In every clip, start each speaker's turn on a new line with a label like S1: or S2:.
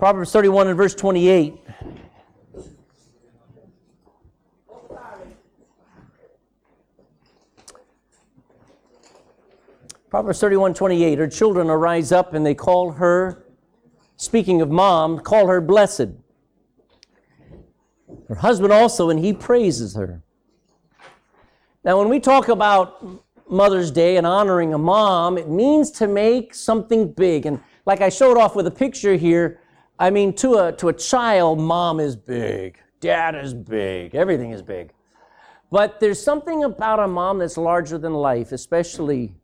S1: Proverbs 31 and verse 28. Proverbs 31 28. Her children arise up and they call her, speaking of mom, call her blessed. Her husband also, and he praises her. Now, when we talk about Mother's Day and honoring a mom, it means to make something big. And like I showed off with a picture here, I mean, to a, to a child, mom is big, dad is big, everything is big. But there's something about a mom that's larger than life, especially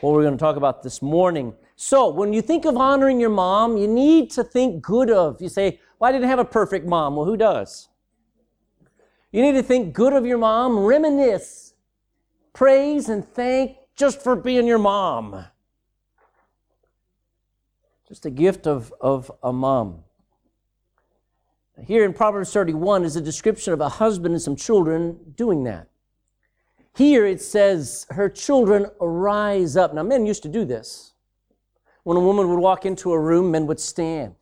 S1: what we're going to talk about this morning. So, when you think of honoring your mom, you need to think good of. You say, Well, I didn't have a perfect mom. Well, who does? You need to think good of your mom, reminisce, praise, and thank just for being your mom. Just a gift of, of a mom. Here in Proverbs 31 is a description of a husband and some children doing that. Here it says, her children arise up. Now, men used to do this. When a woman would walk into a room, men would stand.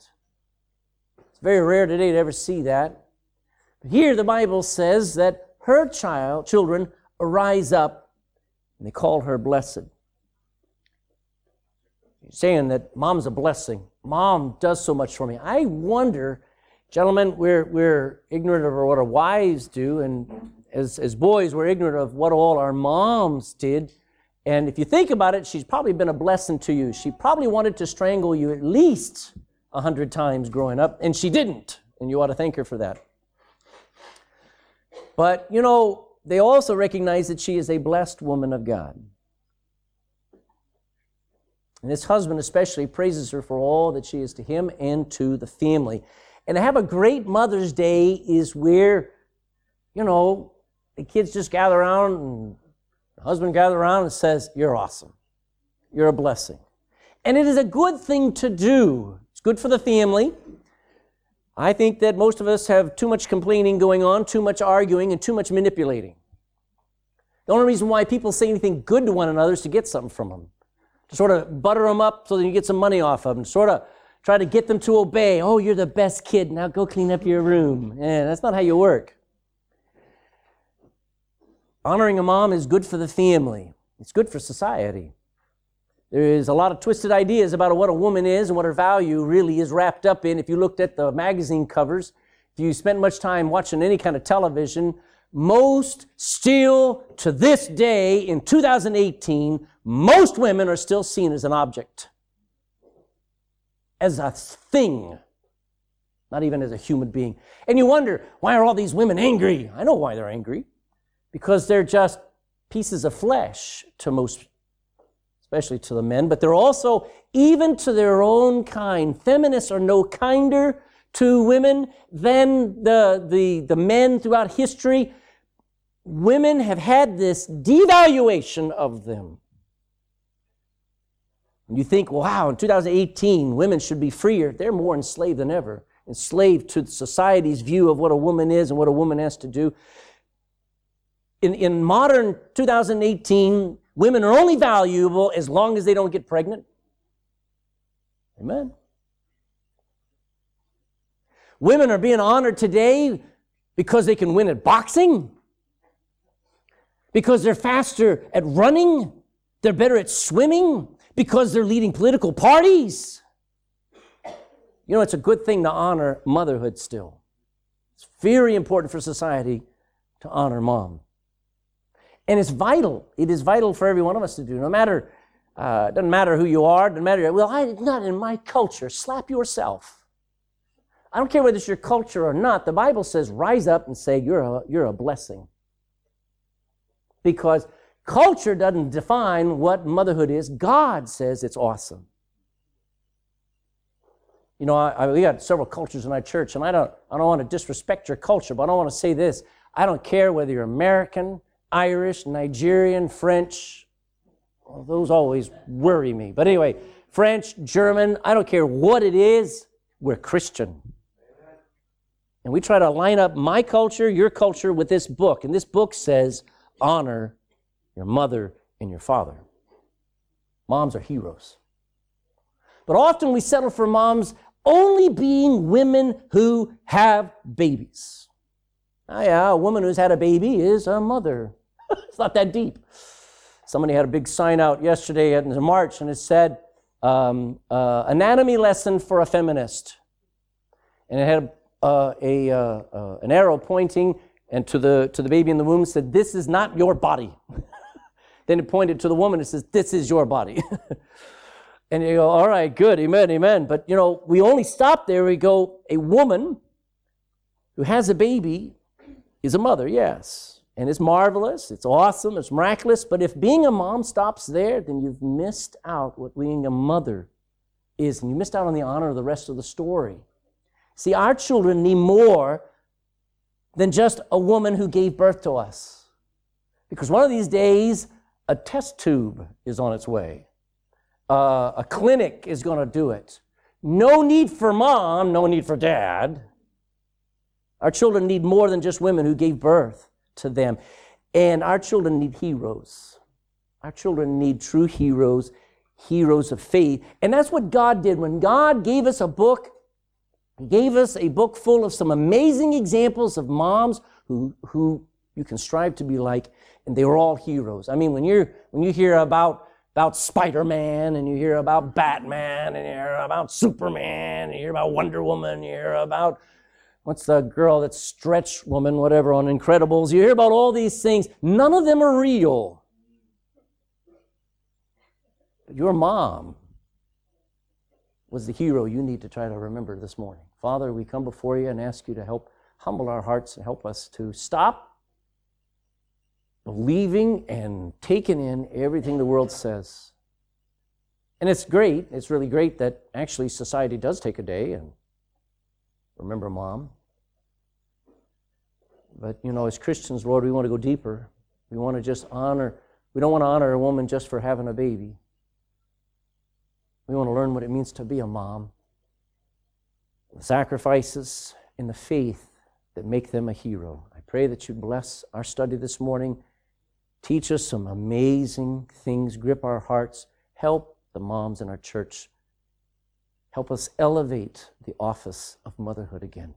S1: It's very rare today to ever see that. But here the Bible says that her child, children arise up and they call her blessed. Saying that mom's a blessing. Mom does so much for me. I wonder, gentlemen, we're, we're ignorant of what our wives do, and as, as boys, we're ignorant of what all our moms did. And if you think about it, she's probably been a blessing to you. She probably wanted to strangle you at least a hundred times growing up, and she didn't. And you ought to thank her for that. But, you know, they also recognize that she is a blessed woman of God. And this husband especially praises her for all that she is to him and to the family. And to have a great Mother's Day is where, you know, the kids just gather around and the husband gather around and says, You're awesome. You're a blessing. And it is a good thing to do. It's good for the family. I think that most of us have too much complaining going on, too much arguing, and too much manipulating. The only reason why people say anything good to one another is to get something from them, to sort of butter them up so that you get some money off of them, sort of try to get them to obey. Oh, you're the best kid. Now go clean up your room. Yeah, that's not how you work. Honoring a mom is good for the family, it's good for society. There is a lot of twisted ideas about what a woman is and what her value really is wrapped up in. If you looked at the magazine covers, if you spent much time watching any kind of television, most still to this day in 2018, most women are still seen as an object, as a thing, not even as a human being. And you wonder, why are all these women angry? I know why they're angry because they're just pieces of flesh to most, especially to the men, but they're also, even to their own kind, feminists are no kinder to women than the, the, the men throughout history. Women have had this devaluation of them. And you think, wow, in 2018, women should be freer. They're more enslaved than ever, enslaved to society's view of what a woman is and what a woman has to do in, in modern 2018, women are only valuable as long as they don't get pregnant. Amen. Women are being honored today because they can win at boxing, because they're faster at running, they're better at swimming, because they're leading political parties. You know, it's a good thing to honor motherhood still. It's very important for society to honor mom. And it's vital. It is vital for every one of us to do. No matter, uh, doesn't matter who you are, doesn't matter, well, I, not in my culture. Slap yourself. I don't care whether it's your culture or not. The Bible says rise up and say you're a, you're a blessing. Because culture doesn't define what motherhood is. God says it's awesome. You know, I, I, we got several cultures in our church, and I don't, I don't want to disrespect your culture, but I don't want to say this. I don't care whether you're American, Irish, Nigerian, French. Well, those always worry me. But anyway, French, German, I don't care what it is, we're Christian. And we try to line up my culture, your culture with this book. And this book says, honor your mother and your father. Moms are heroes. But often we settle for moms only being women who have babies. Oh, yeah, a woman who's had a baby is a mother. it's not that deep. Somebody had a big sign out yesterday in the March and it said, um, uh, Anatomy lesson for a feminist. And it had uh, a, uh, uh an arrow pointing and to the, to the baby in the womb said, This is not your body. then it pointed to the woman and says, This is your body. and you go, All right, good, amen, amen. But you know, we only stop there. We go, A woman who has a baby is a mother, yes. And it's marvelous, it's awesome, it's miraculous. But if being a mom stops there, then you've missed out what being a mother is. And you missed out on the honor of the rest of the story. See, our children need more than just a woman who gave birth to us. Because one of these days, a test tube is on its way. Uh, a clinic is going to do it. No need for mom, no need for dad. Our children need more than just women who gave birth to them. And our children need heroes. Our children need true heroes, heroes of faith. And that's what God did. When God gave us a book, gave us a book full of some amazing examples of moms who, who you can strive to be like, and they were all heroes. I mean, when, you're, when you hear about, about Spider Man, and you hear about Batman, and you hear about Superman, and you hear about Wonder Woman, you hear about what's the girl that's stretch woman, whatever, on Incredibles. You hear about all these things. None of them are real. But your mom was the hero you need to try to remember this morning. Father, we come before you and ask you to help humble our hearts and help us to stop believing and taking in everything the world says. And it's great, it's really great that actually society does take a day and remember mom. But, you know, as Christians, Lord, we want to go deeper. We want to just honor, we don't want to honor a woman just for having a baby. We want to learn what it means to be a mom. The sacrifices and the faith that make them a hero. I pray that you bless our study this morning. Teach us some amazing things, grip our hearts, help the moms in our church. Help us elevate the office of motherhood again.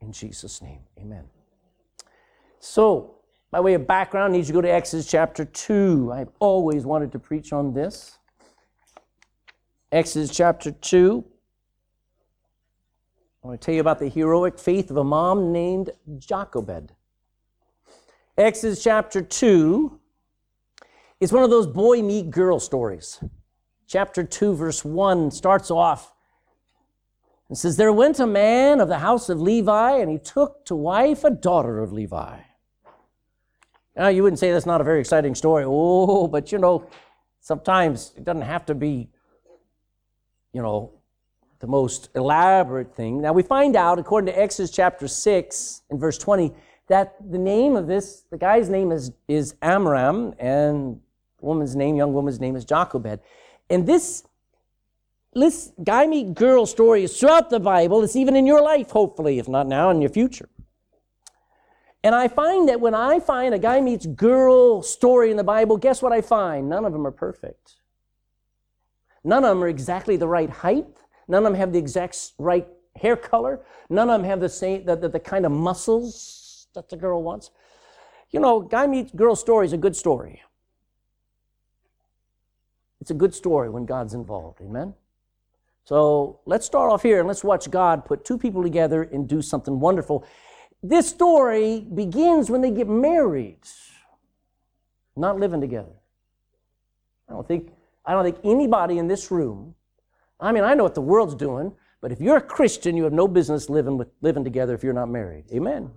S1: In Jesus' name, amen. So, by way of background, I need you to go to Exodus chapter 2. I've always wanted to preach on this. Exodus chapter 2. I want to tell you about the heroic faith of a mom named Jochebed. Exodus chapter 2 is one of those boy meet girl stories. Chapter 2, verse 1 starts off and says, There went a man of the house of Levi, and he took to wife a daughter of Levi. Now, you wouldn't say that's not a very exciting story. Oh, but you know, sometimes it doesn't have to be, you know, the most elaborate thing. Now, we find out, according to Exodus chapter 6 and verse 20, that the name of this, the guy's name is, is Amram, and the woman's name, young woman's name is Jochebed. And this this guy meet girl story is throughout the Bible. It's even in your life, hopefully, if not now, in your future. And I find that when I find a guy meets girl story in the Bible, guess what I find? None of them are perfect. None of them are exactly the right height. None of them have the exact right hair color. None of them have the same the, the, the kind of muscles that the girl wants. You know, guy meets girl story is a good story. It's a good story when God's involved. Amen. So let's start off here and let's watch God put two people together and do something wonderful. This story begins when they get married, not living together. I don't think, I don't think anybody in this room, I mean, I know what the world's doing, but if you're a Christian, you have no business living, with, living together if you're not married. Amen.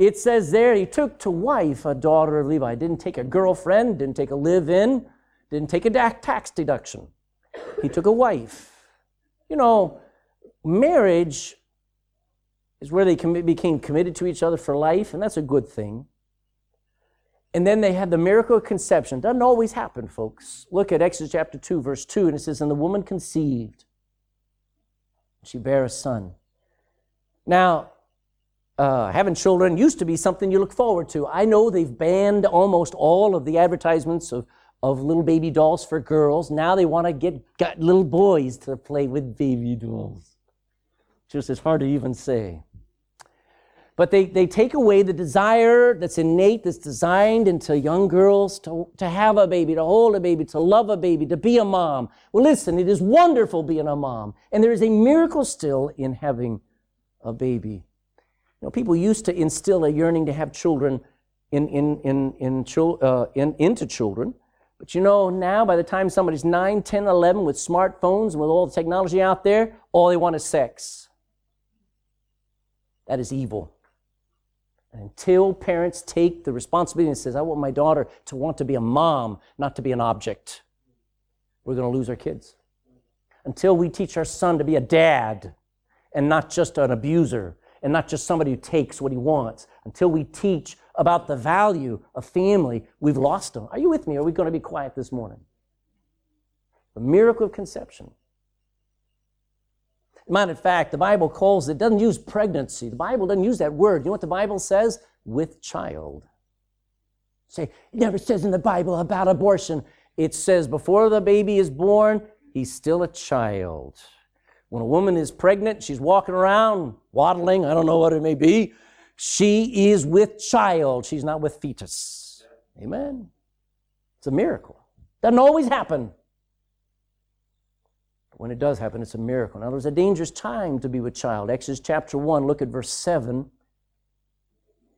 S1: It says there, he took to wife a daughter of Levi. Didn't take a girlfriend, didn't take a live in, didn't take a tax deduction. He took a wife. You know, marriage is where they became committed to each other for life, and that's a good thing. And then they had the miracle of conception. Doesn't always happen, folks. Look at Exodus chapter 2, verse 2, and it says, And the woman conceived. She bare a son. Now, uh, having children used to be something you look forward to. I know they've banned almost all of the advertisements of of little baby dolls for girls. Now they want to get got little boys to play with baby dolls. Just as hard to even say. But they, they take away the desire that's innate, that's designed into young girls to, to have a baby, to hold a baby, to love a baby, to be a mom. Well, listen, it is wonderful being a mom. And there is a miracle still in having a baby. You know, people used to instill a yearning to have children in, in, in, in, uh, in, into children. But you know, now by the time somebody's 9, 10, 11 with smartphones and with all the technology out there, all they want is sex. That is evil. Until parents take the responsibility and says, I want my daughter to want to be a mom, not to be an object, we're going to lose our kids. Until we teach our son to be a dad and not just an abuser and not just somebody who takes what he wants, until we teach about the value of family, we've lost them. Are you with me? Are we going to be quiet this morning? The miracle of conception. Matter of fact, the Bible calls it, doesn't use pregnancy. The Bible doesn't use that word. You know what the Bible says? With child. Say, it never says in the Bible about abortion. It says before the baby is born, he's still a child. When a woman is pregnant, she's walking around, waddling, I don't know what it may be. She is with child. She's not with fetus. Amen. It's a miracle. Doesn't always happen. When it does happen, it's a miracle. Now, there's a dangerous time to be with child. Exodus chapter 1, look at verse 7.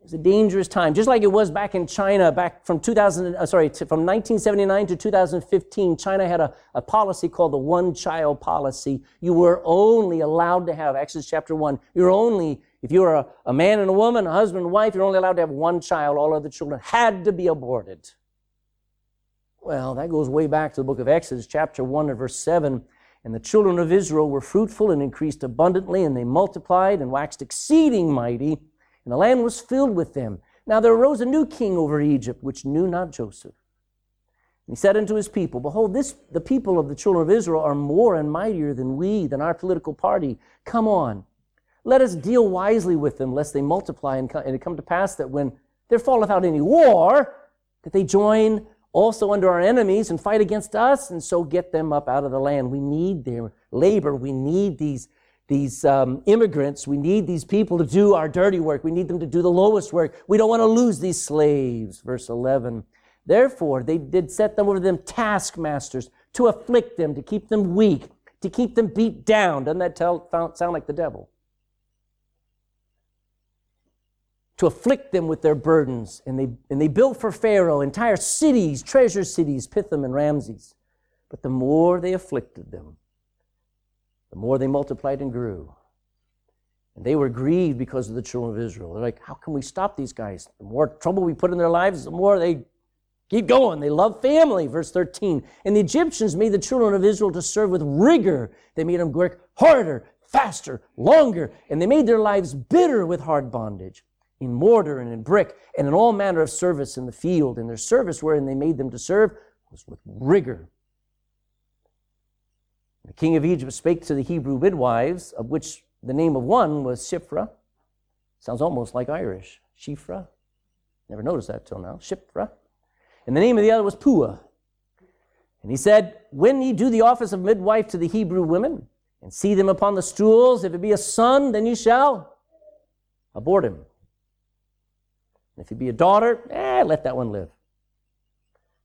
S1: It's a dangerous time, just like it was back in China, back from 2000, uh, sorry, to, from 1979 to 2015. China had a, a policy called the one child policy. You were only allowed to have, Exodus chapter 1, you're only, if you were a, a man and a woman, a husband and wife, you're only allowed to have one child. All other children had to be aborted. Well, that goes way back to the book of Exodus, chapter 1 and verse 7. And the children of Israel were fruitful and increased abundantly, and they multiplied and waxed exceeding mighty, and the land was filled with them. Now there arose a new king over Egypt, which knew not Joseph. And he said unto his people, Behold, this the people of the children of Israel are more and mightier than we, than our political party. Come on, let us deal wisely with them, lest they multiply, and, and it come to pass that when there falleth out any war, that they join also under our enemies and fight against us and so get them up out of the land. We need their labor. We need these, these um, immigrants. We need these people to do our dirty work. We need them to do the lowest work. We don't want to lose these slaves. Verse 11. Therefore, they did set them over them taskmasters to afflict them, to keep them weak, to keep them beat down. Doesn't that tell, sound like the devil? To afflict them with their burdens. And they, and they built for Pharaoh entire cities, treasure cities, Pithom and Ramses. But the more they afflicted them, the more they multiplied and grew. And they were grieved because of the children of Israel. They're like, how can we stop these guys? The more trouble we put in their lives, the more they keep going. They love family. Verse 13. And the Egyptians made the children of Israel to serve with rigor. They made them work harder, faster, longer, and they made their lives bitter with hard bondage in mortar and in brick, and in all manner of service in the field. And their service wherein they made them to serve was with rigor. The king of Egypt spake to the Hebrew midwives, of which the name of one was Shiphrah. Sounds almost like Irish. Shifra. Never noticed that till now. Shiphrah. And the name of the other was Puah. And he said, When ye do the office of midwife to the Hebrew women, and see them upon the stools, if it be a son, then ye shall abort him. If it be a daughter, eh, let that one live.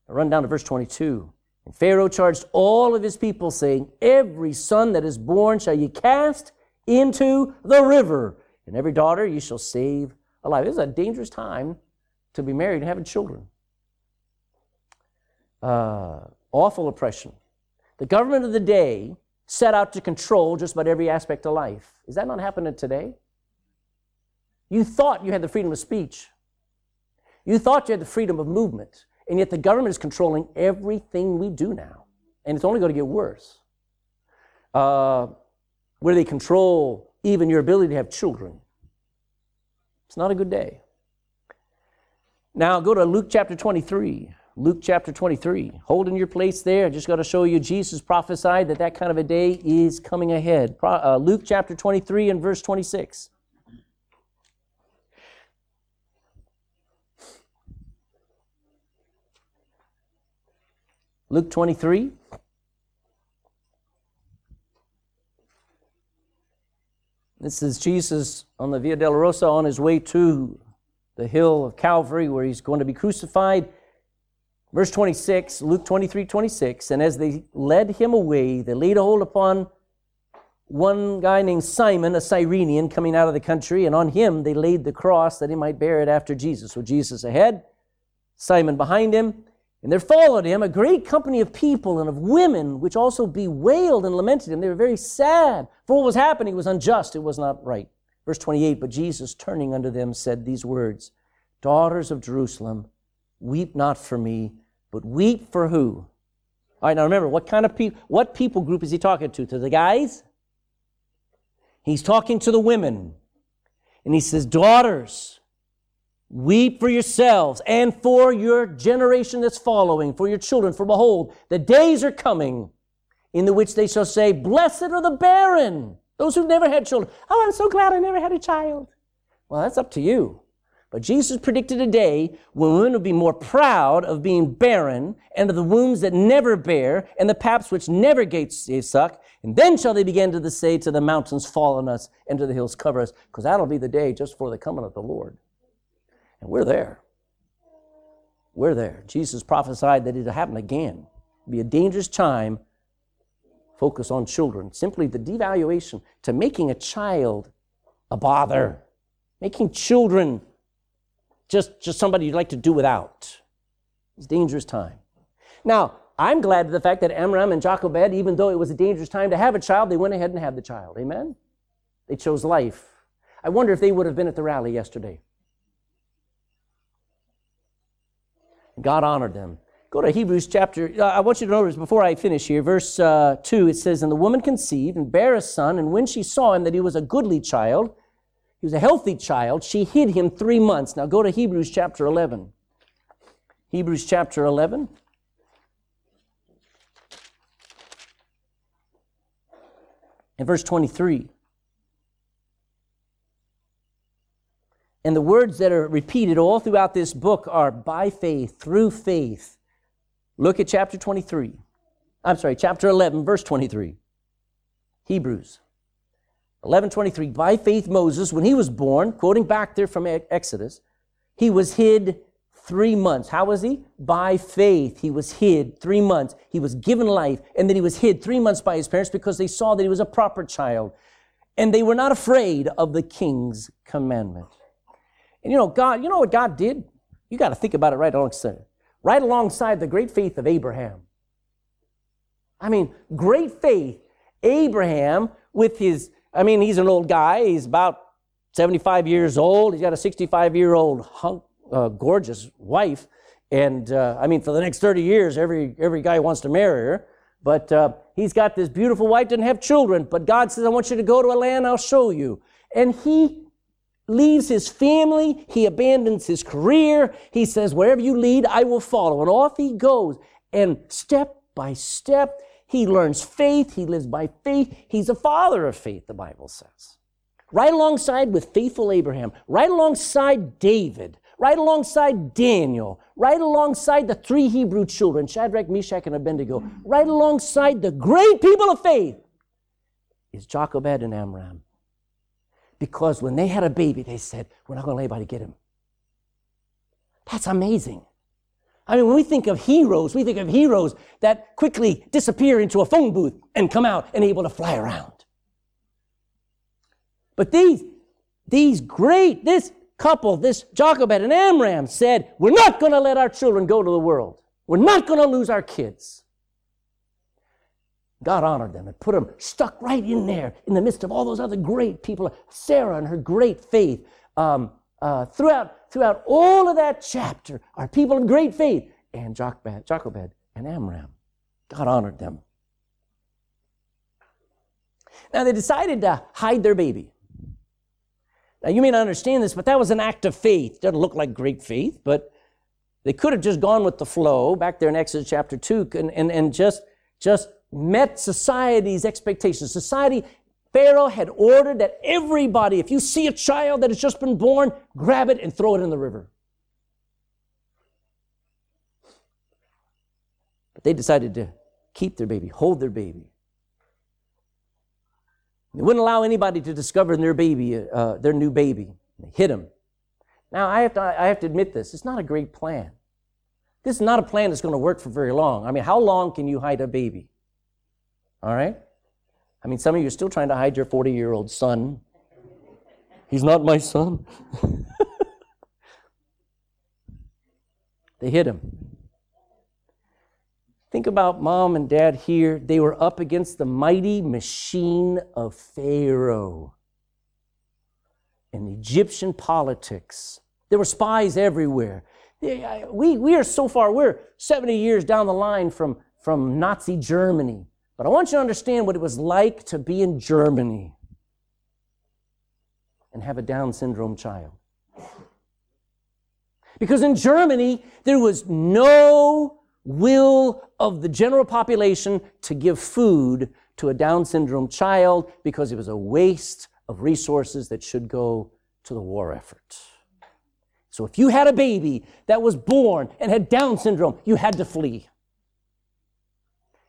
S1: I run down to verse 22. And Pharaoh charged all of his people, saying, Every son that is born shall ye cast into the river, and every daughter ye shall save alive. This is a dangerous time to be married and having children. Uh, awful oppression. The government of the day set out to control just about every aspect of life. Is that not happening today? You thought you had the freedom of speech. You thought you had the freedom of movement, and yet the government is controlling everything we do now. And it's only going to get worse. Uh, where they control even your ability to have children. It's not a good day. Now go to Luke chapter 23. Luke chapter 23. Holding your place there, I just got to show you Jesus prophesied that that kind of a day is coming ahead. Uh, Luke chapter 23 and verse 26. Luke 23. This is Jesus on the Via Dolorosa on his way to the hill of Calvary where he's going to be crucified. Verse 26, Luke 23 26. And as they led him away, they laid a hold upon one guy named Simon, a Cyrenian, coming out of the country, and on him they laid the cross that he might bear it after Jesus. So Jesus ahead, Simon behind him. And there followed him a great company of people and of women, which also bewailed and lamented him. They were very sad, for what was happening was unjust, it was not right. Verse 28 But Jesus, turning unto them, said these words Daughters of Jerusalem, weep not for me, but weep for who? All right, now remember, what kind of people, what people group is he talking to? To the guys? He's talking to the women. And he says, Daughters, Weep for yourselves and for your generation that's following, for your children. For behold, the days are coming in the which they shall say, Blessed are the barren, those who've never had children. Oh, I'm so glad I never had a child. Well, that's up to you. But Jesus predicted a day when women will be more proud of being barren and of the wombs that never bear and the paps which never gates eh, suck. And then shall they begin to say to the mountains, Fall on us, and to the hills, cover us, because that'll be the day just for the coming of the Lord. And we're there. We're there. Jesus prophesied that it'll happen again. It'll be a dangerous time. Focus on children. Simply the devaluation to making a child a bother, making children just, just somebody you'd like to do without. It's a dangerous time. Now, I'm glad to the fact that Amram and Jochebed, even though it was a dangerous time to have a child, they went ahead and had the child. Amen? They chose life. I wonder if they would have been at the rally yesterday. God honored them. Go to Hebrews chapter, uh, I want you to notice before I finish here, verse uh, 2, it says, And the woman conceived and bare a son, and when she saw him that he was a goodly child, he was a healthy child, she hid him three months. Now go to Hebrews chapter 11. Hebrews chapter 11. And verse 23. And the words that are repeated all throughout this book are by faith, through faith. Look at chapter 23. I'm sorry, chapter 11, verse 23. Hebrews 11:23 By faith Moses when he was born, quoting back there from Exodus, he was hid 3 months. How was he? By faith he was hid 3 months. He was given life and then he was hid 3 months by his parents because they saw that he was a proper child. And they were not afraid of the king's commandment. And you know, God, you know what God did? You got to think about it right alongside, right alongside the great faith of Abraham. I mean, great faith. Abraham, with his, I mean, he's an old guy. He's about 75 years old. He's got a 65 year old hunk, uh, gorgeous wife. And uh, I mean, for the next 30 years, every, every guy wants to marry her. But uh, he's got this beautiful wife, doesn't have children. But God says, I want you to go to a land I'll show you. And he leaves his family, he abandons his career. He says, Wherever you lead, I will follow. And off he goes. And step by step, he learns faith. He lives by faith. He's a father of faith, the Bible says. Right alongside with faithful Abraham, right alongside David, right alongside Daniel, right alongside the three Hebrew children, Shadrach, Meshach, and Abednego, right alongside the great people of faith is Jochebed and Amram because when they had a baby, they said, We're not going to let anybody get him. That's amazing. I mean, when we think of heroes, we think of heroes that quickly disappear into a phone booth and come out and able to fly around. But these, these great, this couple, this Jochebed and Amram said, We're not going to let our children go to the world. We're not going to lose our kids. God honored them and put them stuck right in there in the midst of all those other great people. Sarah and her great faith. Um, uh, throughout, throughout all of that chapter are people of great faith. And Jochebed, Jochebed and Amram. God honored them. Now they decided to hide their baby. Now you may not understand this, but that was an act of faith. Doesn't look like great faith, but they could have just gone with the flow back there in Exodus chapter 2 and, and, and just, just met society's expectations. Society, Pharaoh had ordered that everybody, if you see a child that has just been born, grab it and throw it in the river. But they decided to keep their baby, hold their baby. They wouldn't allow anybody to discover their baby, uh, their new baby. They hid him. Now, I have, to, I have to admit this. It's not a great plan. This is not a plan that's going to work for very long. I mean, how long can you hide a baby? All right? I mean, some of you are still trying to hide your 40 year old son. He's not my son. they hid him. Think about mom and dad here. They were up against the mighty machine of Pharaoh and Egyptian politics. There were spies everywhere. We, we are so far, we're 70 years down the line from, from Nazi Germany. But I want you to understand what it was like to be in Germany and have a Down syndrome child. Because in Germany, there was no will of the general population to give food to a Down syndrome child because it was a waste of resources that should go to the war effort. So if you had a baby that was born and had Down syndrome, you had to flee.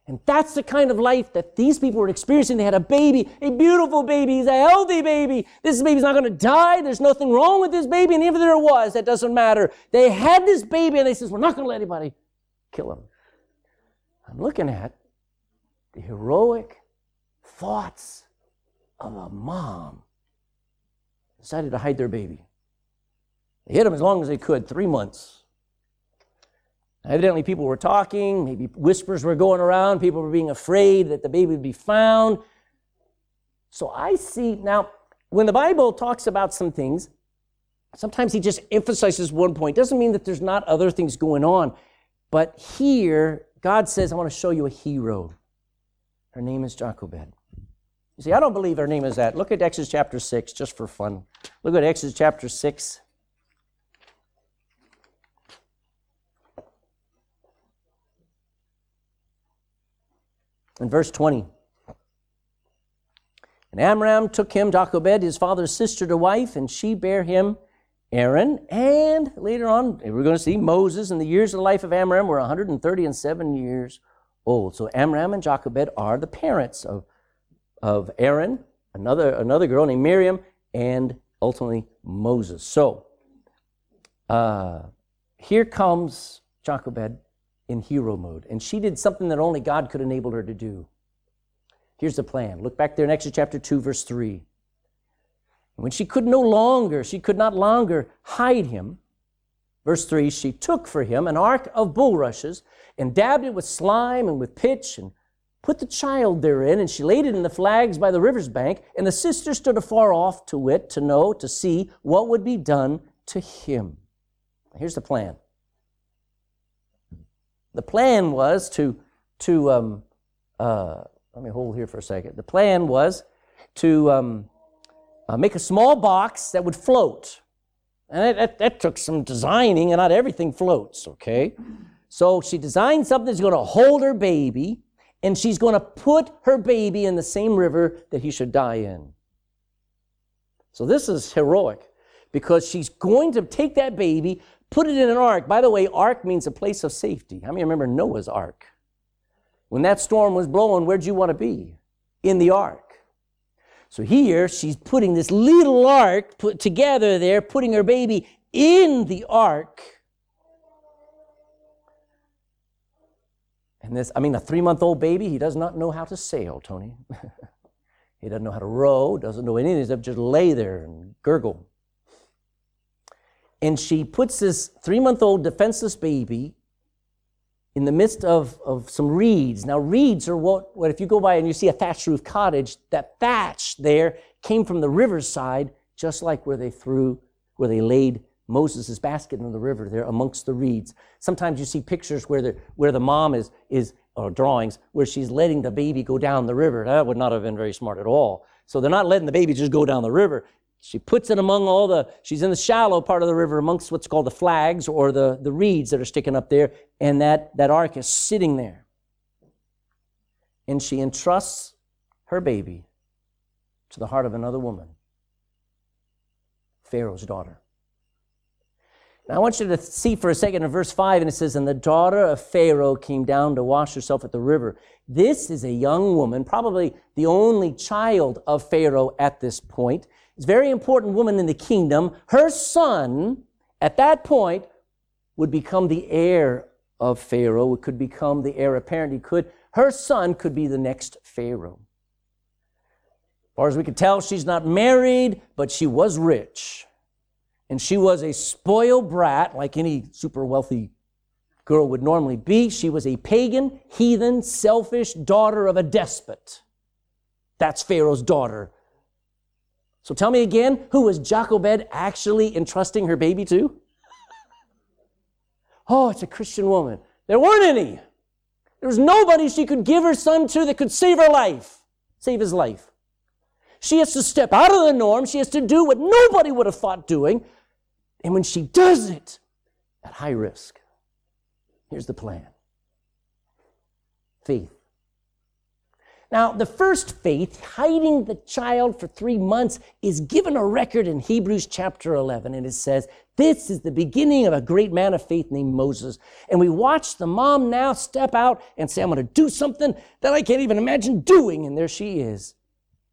S1: And that's the kind of life that these people were experiencing. They had a baby, a beautiful baby, he's a healthy baby. This baby's not going to die. There's nothing wrong with this baby. And even if there was, that doesn't matter. They had this baby and they says, We're not going to let anybody kill him. I'm looking at the heroic thoughts of a mom decided to hide their baby. They hid him as long as they could, three months. Evidently, people were talking, maybe whispers were going around, people were being afraid that the baby would be found. So I see now, when the Bible talks about some things, sometimes he just emphasizes one point. Doesn't mean that there's not other things going on. But here, God says, I want to show you a hero. Her name is Jochebed. You see, I don't believe her name is that. Look at Exodus chapter 6, just for fun. Look at Exodus chapter 6. In verse 20. And Amram took him, Jochebed, his father's sister, to wife, and she bare him Aaron. And later on, we're going to see Moses, and the years of the life of Amram were 130 and seven years old. So Amram and Jochebed are the parents of, of Aaron, another, another girl named Miriam, and ultimately Moses. So uh, here comes Jochebed in hero mode. And she did something that only God could enable her to do. Here's the plan. Look back there in Exodus chapter 2, verse 3. When she could no longer, she could not longer hide him, verse 3, she took for him an ark of bulrushes and dabbed it with slime and with pitch and put the child therein, and she laid it in the flags by the river's bank, and the sisters stood afar off to wit, to know, to see what would be done to him. Here's the plan. The plan was to, to um, uh, let me hold here for a second. The plan was to um, uh, make a small box that would float. And that, that, that, took some designing, and not everything floats, okay? So she designed something that's going to hold her baby, and she's going to put her baby in the same river that he should die in. So this is heroic because she's going to take that baby, Put it in an ark. By the way, ark means a place of safety. How many remember Noah's ark? When that storm was blowing, where'd you want to be? In the ark. So here she's putting this little ark put together there, putting her baby in the ark. And this, I mean, a three month old baby, he does not know how to sail, Tony. he doesn't know how to row, doesn't know anything except just lay there and gurgle and she puts this three month old defenseless baby in the midst of, of some reeds. Now, reeds are what, what, if you go by and you see a thatched roof cottage, that thatch there came from the riverside, just like where they threw, where they laid Moses' basket in the river there amongst the reeds. Sometimes you see pictures where the, where the mom is, is, or drawings, where she's letting the baby go down the river. That would not have been very smart at all. So they're not letting the baby just go down the river. She puts it among all the, she's in the shallow part of the river amongst what's called the flags or the, the reeds that are sticking up there, and that, that ark is sitting there. And she entrusts her baby to the heart of another woman, Pharaoh's daughter. Now, I want you to see for a second in verse 5, and it says, And the daughter of Pharaoh came down to wash herself at the river. This is a young woman, probably the only child of Pharaoh at this point. It's a very important woman in the kingdom. Her son, at that point, would become the heir of Pharaoh, It could become the heir apparent. He could, her son could be the next Pharaoh. As far as we can tell, she's not married, but she was rich. And she was a spoiled brat, like any super wealthy girl would normally be. She was a pagan, heathen, selfish daughter of a despot. That's Pharaoh's daughter. So tell me again, who was Jochebed actually entrusting her baby to? Oh, it's a Christian woman. There weren't any. There was nobody she could give her son to that could save her life, save his life. She has to step out of the norm. She has to do what nobody would have thought doing. And when she does it at high risk, here's the plan faith. Now, the first faith, hiding the child for three months, is given a record in Hebrews chapter 11. And it says, This is the beginning of a great man of faith named Moses. And we watch the mom now step out and say, I'm going to do something that I can't even imagine doing. And there she is,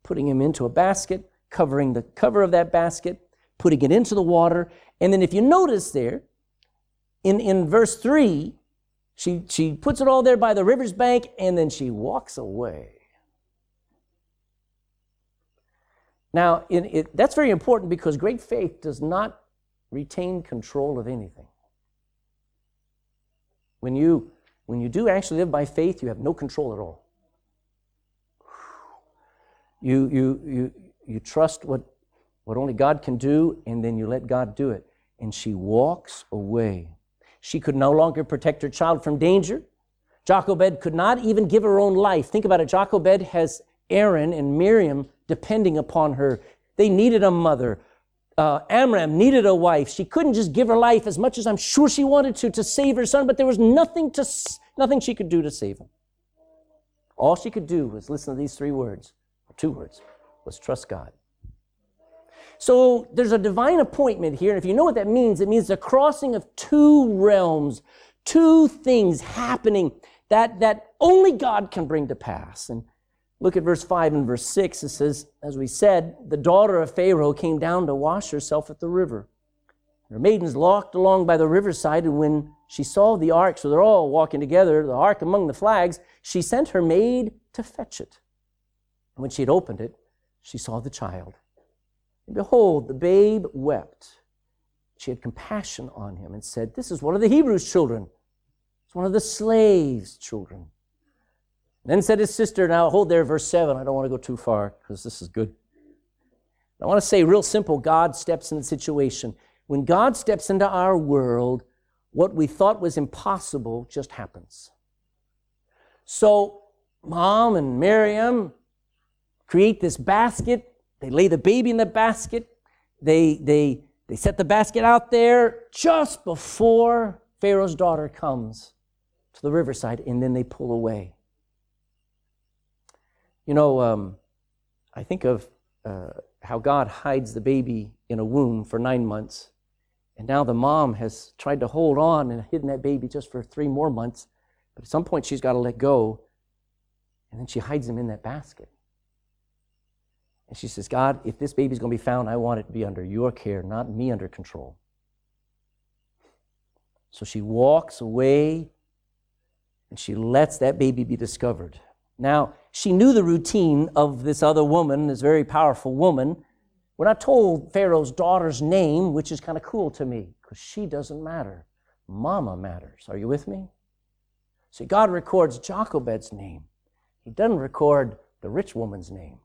S1: putting him into a basket, covering the cover of that basket, putting it into the water. And then if you notice there, in, in verse 3, she, she puts it all there by the river's bank and then she walks away. Now, it, that's very important because great faith does not retain control of anything. When you, when you do actually live by faith, you have no control at all. You, you, you, you trust what, what only God can do, and then you let God do it. And she walks away. She could no longer protect her child from danger. Jochebed could not even give her own life. Think about it. Jochebed has Aaron and Miriam depending upon her. They needed a mother. Uh, Amram needed a wife. She couldn't just give her life as much as I'm sure she wanted to to save her son, but there was nothing to nothing she could do to save him. All she could do was listen to these three words, or two words, was trust God. So there's a divine appointment here, and if you know what that means, it means the crossing of two realms, two things happening that, that only God can bring to pass. And Look at verse 5 and verse 6. It says, As we said, the daughter of Pharaoh came down to wash herself at the river. Her maidens walked along by the riverside, and when she saw the ark, so they're all walking together, the ark among the flags, she sent her maid to fetch it. And when she had opened it, she saw the child. And behold, the babe wept. She had compassion on him and said, This is one of the Hebrews' children. It's one of the slaves' children. Then said his sister, now hold there, verse 7. I don't want to go too far because this is good. I want to say, real simple God steps in the situation. When God steps into our world, what we thought was impossible just happens. So, mom and Miriam create this basket. They lay the baby in the basket. They, they, they set the basket out there just before Pharaoh's daughter comes to the riverside, and then they pull away. You know, um, I think of uh, how God hides the baby in a womb for nine months, and now the mom has tried to hold on and hidden that baby just for three more months, but at some point she's got to let go, and then she hides him in that basket. And she says, God, if this baby's going to be found, I want it to be under your care, not me under control. So she walks away and she lets that baby be discovered. Now, she knew the routine of this other woman, this very powerful woman. We're not told Pharaoh's daughter's name, which is kind of cool to me, because she doesn't matter. Mama matters. Are you with me? See, God records Jochebed's name. He doesn't record the rich woman's name.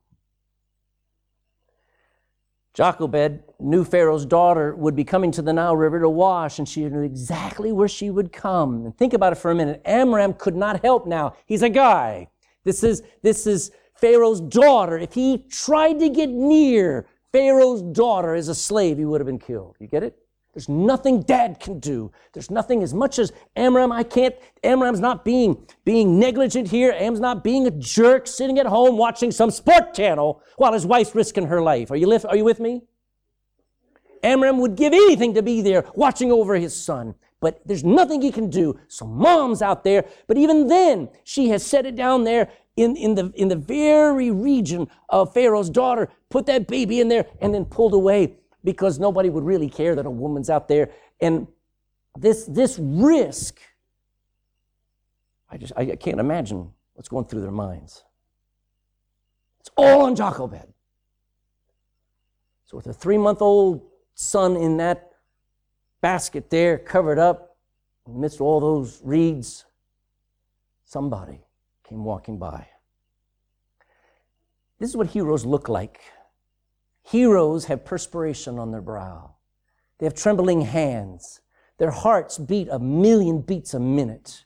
S1: Jochebed knew Pharaoh's daughter would be coming to the Nile River to wash, and she knew exactly where she would come. And think about it for a minute. Amram could not help now. He's a guy. This is, this is Pharaoh's daughter. If he tried to get near Pharaoh's daughter as a slave, he would have been killed. You get it? There's nothing dad can do. There's nothing as much as Amram, I can't, Amram's not being, being negligent here. Amram's not being a jerk sitting at home watching some sport channel while his wife's risking her life. Are you, li- are you with me? Amram would give anything to be there watching over his son. But there's nothing he can do. So mom's out there. But even then, she has set it down there in, in, the, in the very region of Pharaoh's daughter, put that baby in there, and then pulled away because nobody would really care that a woman's out there. And this, this risk, I just I can't imagine what's going through their minds. It's all on Jochebed. So with a three-month-old son in that basket there, covered up, in the midst of all those reeds, somebody came walking by. This is what heroes look like. Heroes have perspiration on their brow. They have trembling hands. Their hearts beat a million beats a minute.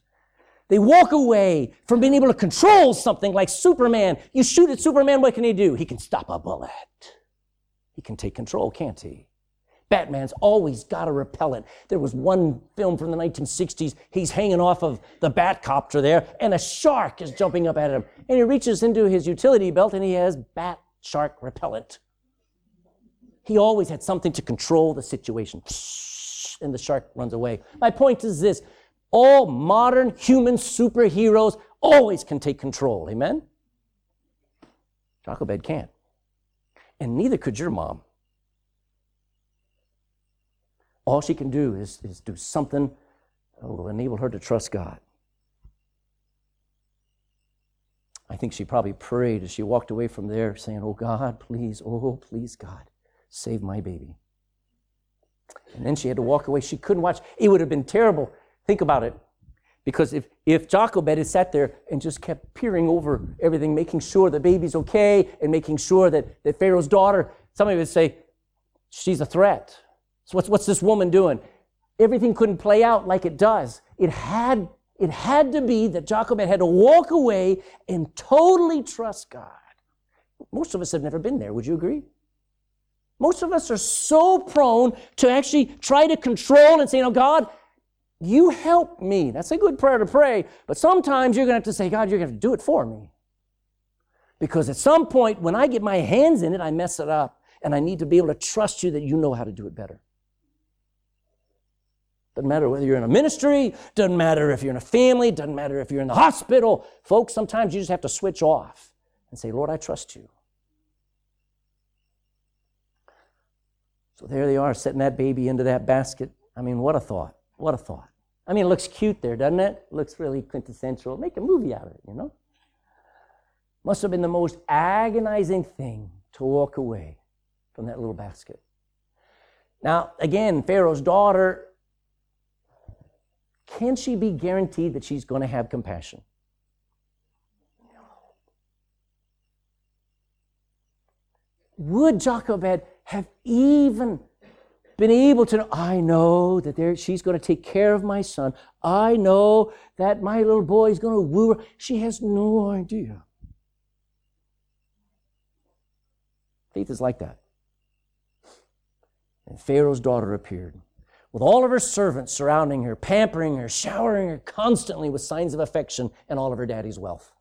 S1: They walk away from being able to control something like Superman. You shoot at Superman, what can he do? He can stop a bullet. He can take control, can't he? Batman's always got a repellent. There was one film from the 1960s. He's hanging off of the Batcopter there, and a shark is jumping up at him. And he reaches into his utility belt and he has bat shark repellent. He always had something to control the situation. And the shark runs away. My point is this all modern human superheroes always can take control. Amen? Jochebed can't. And neither could your mom. All she can do is, is do something that will enable her to trust God. I think she probably prayed as she walked away from there, saying, Oh God, please, oh please, God, save my baby. And then she had to walk away. She couldn't watch. It would have been terrible. Think about it. Because if, if Jochebed had sat there and just kept peering over everything, making sure the baby's okay, and making sure that, that Pharaoh's daughter, somebody would say, she's a threat. So what's, what's this woman doing? Everything couldn't play out like it does. It had, it had to be that Jochebed had to walk away and totally trust God. Most of us have never been there. Would you agree? Most of us are so prone to actually try to control and say, "No, God, you help me. That's a good prayer to pray. But sometimes you're going to have to say, God, you're going to do it for me. Because at some point, when I get my hands in it, I mess it up. And I need to be able to trust you that you know how to do it better. Doesn't matter whether you're in a ministry, doesn't matter if you're in a family, doesn't matter if you're in the hospital. Folks, sometimes you just have to switch off and say, Lord, I trust you. So there they are, setting that baby into that basket. I mean, what a thought. What a thought. I mean, it looks cute there, doesn't it? it looks really quintessential. Make a movie out of it, you know? Must have been the most agonizing thing to walk away from that little basket. Now, again, Pharaoh's daughter can she be guaranteed that she's going to have compassion? Would Jochebed have even been able to know, I know that there, she's going to take care of my son. I know that my little boy is going to woo her. She has no idea. Faith is like that. And Pharaoh's daughter appeared with all of her servants surrounding her, pampering her, showering her constantly with signs of affection and all of her daddy's wealth.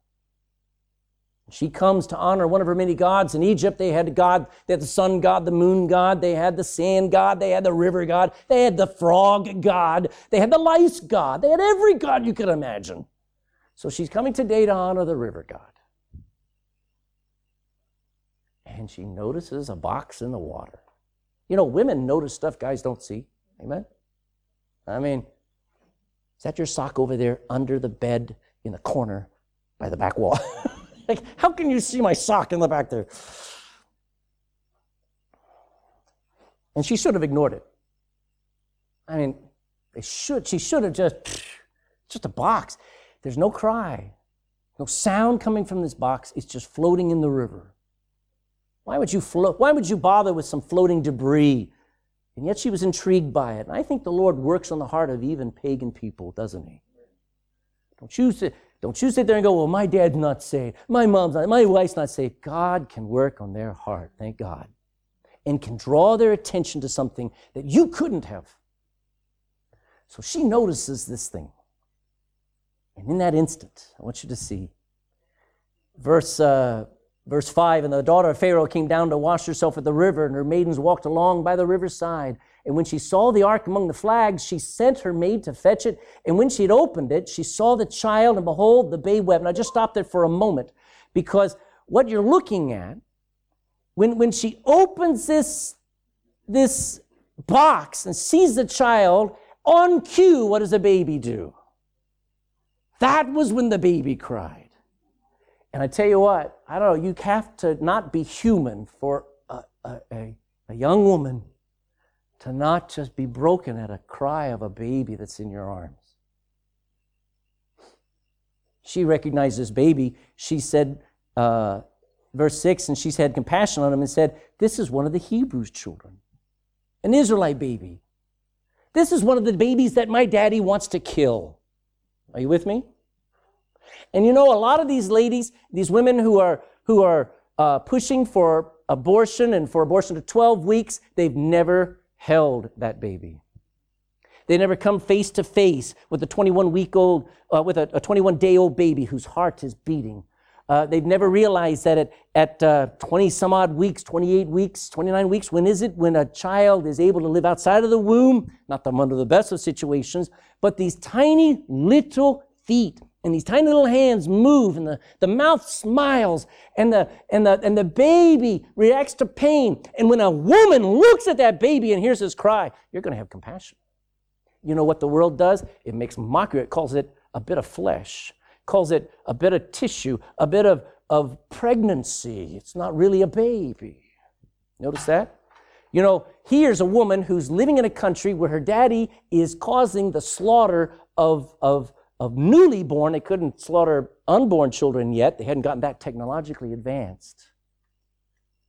S1: She comes to honor one of her many gods. In Egypt, they had God, they had the sun god, the moon god, they had the sand god, they had the river god, they had the frog god, they had the lice god, they had every god you could imagine. So she's coming today to honor the river god. And she notices a box in the water. You know, women notice stuff guys don't see. Amen? I mean, is that your sock over there under the bed in the corner by the back wall? like, how can you see my sock in the back there? And she should have ignored it. I mean, they should, she should have just, just a box. There's no cry, no sound coming from this box. It's just floating in the river. Why would you float? Why would you bother with some floating debris and yet she was intrigued by it. And I think the Lord works on the heart of even pagan people, doesn't he? Don't you sit, don't you sit there and go, well, my dad's not saved. My mom's not, my wife's not saved. God can work on their heart, thank God. And can draw their attention to something that you couldn't have. So she notices this thing. And in that instant, I want you to see verse, uh, Verse 5 And the daughter of Pharaoh came down to wash herself at the river, and her maidens walked along by the river's side. And when she saw the ark among the flags, she sent her maid to fetch it. And when she had opened it, she saw the child, and behold, the babe wept. And I just stopped there for a moment because what you're looking at, when, when she opens this, this box and sees the child, on cue, what does the baby do? That was when the baby cried. And I tell you what, I don't know, you have to not be human for a, a, a, young woman to not just be broken at a cry of a baby that's in your arms. She recognized this baby. She said, uh, verse 6, and she had compassion on him and said, This is one of the Hebrews' children, an Israelite baby. This is one of the babies that my daddy wants to kill. Are you with me? And you know, a lot of these ladies, these women who are who are uh, pushing for abortion and for abortion to 12 weeks, they've never held that baby. They never come face to face with a 21 week old, uh, with a, a 21 day old baby whose heart is beating. Uh, they've never realized that at, at uh, 20 some odd weeks, 28 weeks, 29 weeks, when is it when a child is able to live outside of the womb? Not the under the best of situations, but these tiny little feet and these tiny little hands move and the, the mouth smiles and the, and, the, and the baby reacts to pain. And when a woman looks at that baby and hears his cry, you're going to have compassion. You know what the world does? It makes mockery. It calls it a bit of flesh, calls it a bit of tissue, a bit of, of pregnancy. It's not really a baby. Notice that? You know, here's a woman who's living in a country where her daddy is causing the slaughter of, of of newly born. They couldn't slaughter unborn children yet, they hadn't gotten that technologically advanced.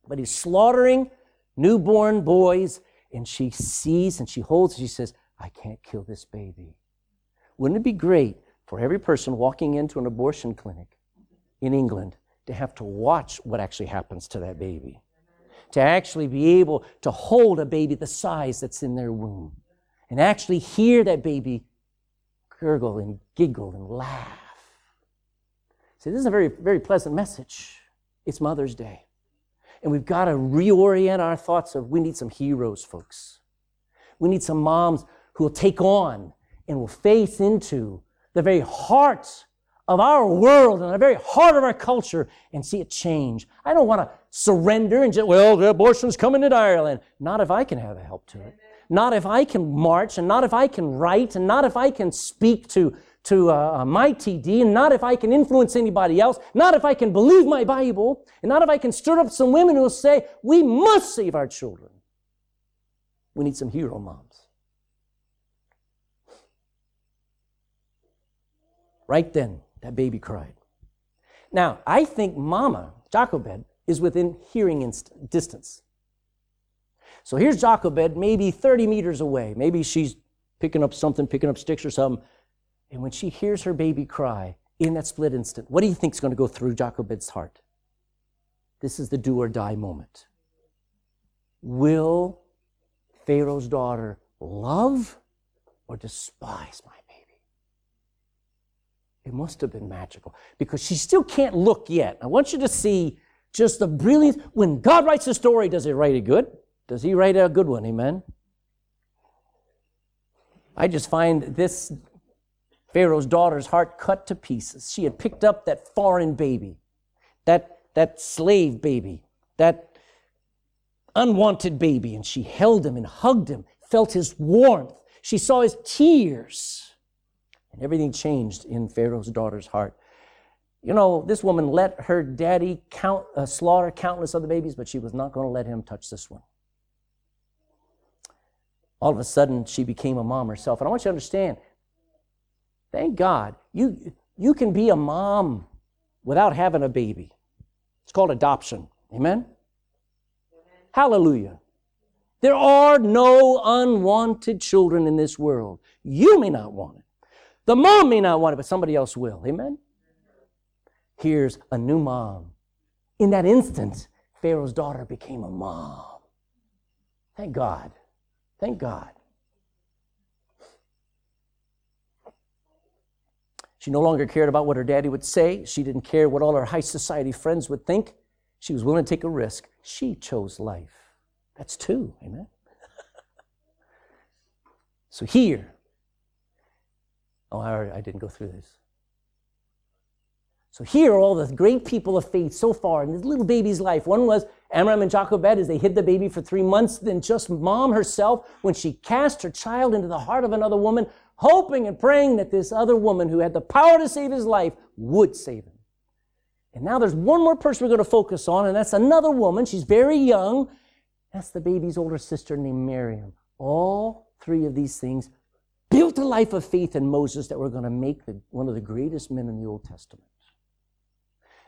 S1: But he's slaughtering newborn boys, and she sees and she holds, and she says, I can't kill this baby. Wouldn't it be great for every person walking into an abortion clinic in England to have to watch what actually happens to that baby? To actually be able to hold a baby the size that's in their womb and actually hear that baby gurgle and giggle and laugh. See, this is a very, very pleasant message. It's Mother's Day. And we've got to reorient our thoughts of we need some heroes, folks. We need some moms who will take on and will face into the very heart of our world and the very heart of our culture and see it change. I don't want to surrender and just, well, the abortion's coming in Ireland. Not if I can have a help to it not if I can march, and not if I can write, and not if I can speak to, to uh, my TD, and not if I can influence anybody else, not if I can believe my Bible, and not if I can stir up some women who will say, we must save our children. We need some hero moms. Right then, that baby cried. Now, I think Mama, Jochebed, is within hearing inst- distance. So here's Jochebed, maybe 30 meters away. Maybe she's picking up something, picking up sticks or something. And when she hears her baby cry in that split instant, what do you think is going to go through Jochebed's heart? This is the do or die moment. Will Pharaoh's daughter love or despise my baby? It must have been magical because she still can't look yet. I want you to see just the brilliance. When God writes a story, does he write it good? Does he write a good one? Amen. I just find this Pharaoh's daughter's heart cut to pieces. She had picked up that foreign baby, that, that slave baby, that unwanted baby, and she held him and hugged him, felt his warmth. She saw his tears. And everything changed in Pharaoh's daughter's heart. You know, this woman let her daddy count, uh, slaughter countless other babies, but she was not going to let him touch this one all of a sudden she became a mom herself. And I want you to understand, thank God, you, you can be a mom without having a baby. It's called adoption. Amen? Amen? Hallelujah. There are no unwanted children in this world. You may not want it. The mom may not want it, but somebody else will. Amen? Here's a new mom. In that instant, Pharaoh's daughter became a mom. Thank God. Thank God. She no longer cared about what her daddy would say. She didn't care what all her high society friends would think. She was willing to take a risk. She chose life. That's two. Amen. so here, oh, I, I didn't go through this. So here are all the great people of faith so far in this little baby's life. One was Amram and Jochebed as they hid the baby for three months. Then just mom herself when she cast her child into the heart of another woman, hoping and praying that this other woman who had the power to save his life would save him. And now there's one more person we're going to focus on, and that's another woman. She's very young. That's the baby's older sister named Miriam. All three of these things built a life of faith in Moses that were going to make the, one of the greatest men in the Old Testament.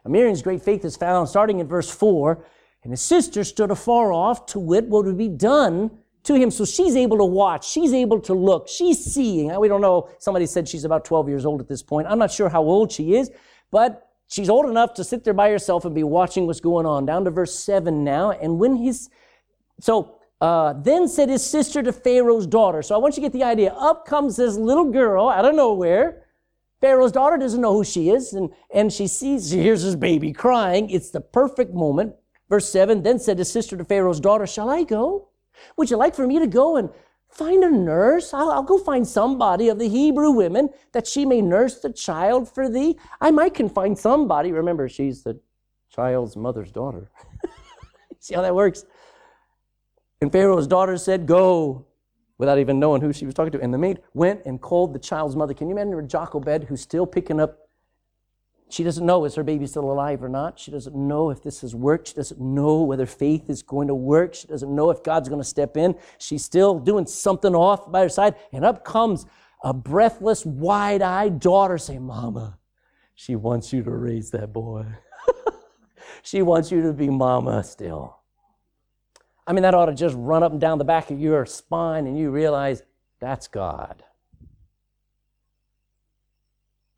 S1: Miriam's great faith is found starting in verse 4. And his sister stood afar off to wit what would be done to him. So she's able to watch. She's able to look. She's seeing. We don't know. Somebody said she's about 12 years old at this point. I'm not sure how old she is, but she's old enough to sit there by herself and be watching what's going on. Down to verse 7 now. And when his, so uh, then said his sister to Pharaoh's daughter. So I want you to get the idea. Up comes this little girl out of nowhere Pharaoh's daughter doesn't know who she is, and, and she sees, she hears this baby crying. It's the perfect moment. Verse 7 Then said his sister to Pharaoh's daughter, Shall I go? Would you like for me to go and find a nurse? I'll, I'll, go find somebody of the Hebrew women that she may nurse the child for thee. I might can find somebody. Remember, she's the child's mother's daughter. See how that works? And Pharaoh's daughter said, Go without even knowing who she was talking to. And the maid went and called the child's mother. Can you imagine Jochebed, who's still picking up? She doesn't know is her baby still alive or not. She doesn't know if this has worked. She doesn't know whether faith is going to work. She doesn't know if God's going to step in. She's still doing something off by her side. And up comes a breathless, wide eyed daughter saying, Mama, she wants you to raise that boy. she wants you to be mama still. I mean, that ought to just run up and down the back of your spine and you realize that's God.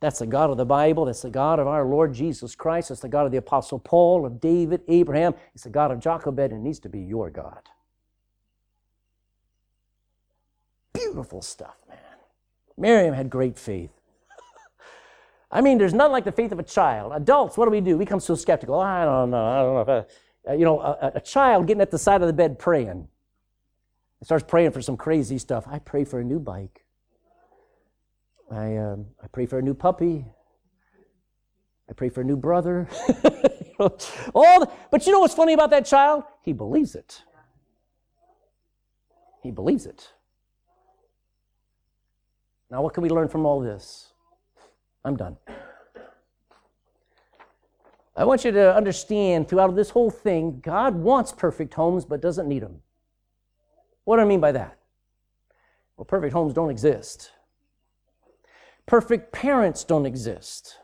S1: That's the God of the Bible. That's the God of our Lord Jesus Christ. That's the God of the Apostle Paul, of David, Abraham. It's the God of Jochebed, and it needs to be your God. Beautiful stuff, man. Miriam had great faith. I mean, there's nothing like the faith of a child. Adults, what do we do? We become so skeptical. I don't know. I don't know if I, uh, you know, a, a, child getting at the side of the bed praying. He starts praying for some crazy stuff. I pray for a new bike. I, um, I pray for a new puppy. I pray for a new brother. all the, but you know what's funny about that child? He believes it. He believes it. Now, what can we learn from all this? I'm done. I want you to understand throughout this whole thing, God wants perfect homes but doesn't need them. What do I mean by that? Well, perfect homes don't exist. Perfect parents don't exist.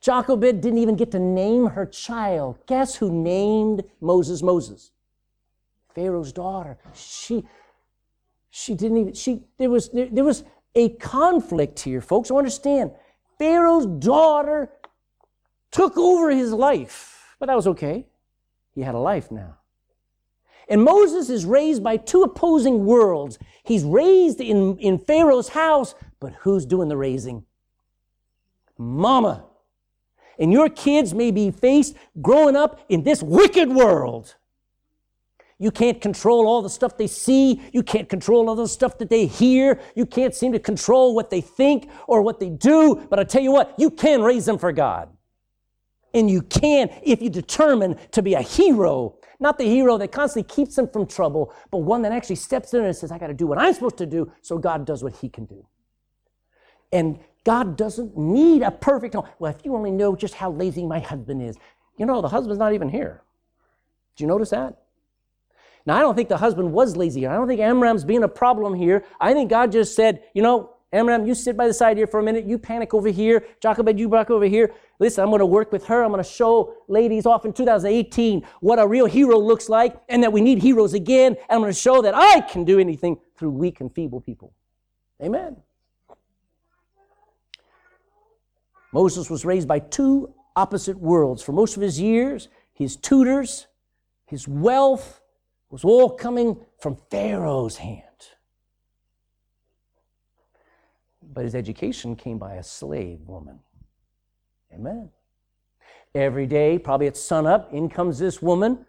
S1: Jochebed didn't even get to name her child. Guess who named Moses Moses? Pharaoh's daughter. She she didn't even she there was there, there was a conflict here, folks. Understand. Pharaoh's daughter took over his life. But that was okay. He had a life now. And Moses is raised by two opposing worlds. He's raised in, in Pharaoh's house, but who's doing the raising? Mama. And your kids may be faced growing up in this wicked world. You can't control all the stuff they see. You can't control all the stuff that they hear. You can't seem to control what they think or what they do. But I tell you what, you can raise them for God. And you can if you determine to be a hero, not the hero that constantly keeps them from trouble, but one that actually steps in and says, I got to do what I'm supposed to do so God does what he can do. And God doesn't need a perfect home. Well, if you only know just how lazy my husband is, you know, the husband's not even here. Did you notice that? Now, I don't think the husband was lazy. I don't think Amram's being a problem here. I think God just said, you know, Amram, you sit by the side here for a minute. You panic over here. Jochebed, you back over here. Listen, I'm going to work with her. I'm going to show ladies off in 2018 what a real hero looks like and that we need heroes again. And I'm going to show that I can do anything through weak and feeble people. Amen. Moses was raised by two opposite worlds. For most of his years, his tutors, his wealth was all coming from Pharaoh's hand. but his education came by a slave woman. Amen. every day, probably at sunup, in comes this woman.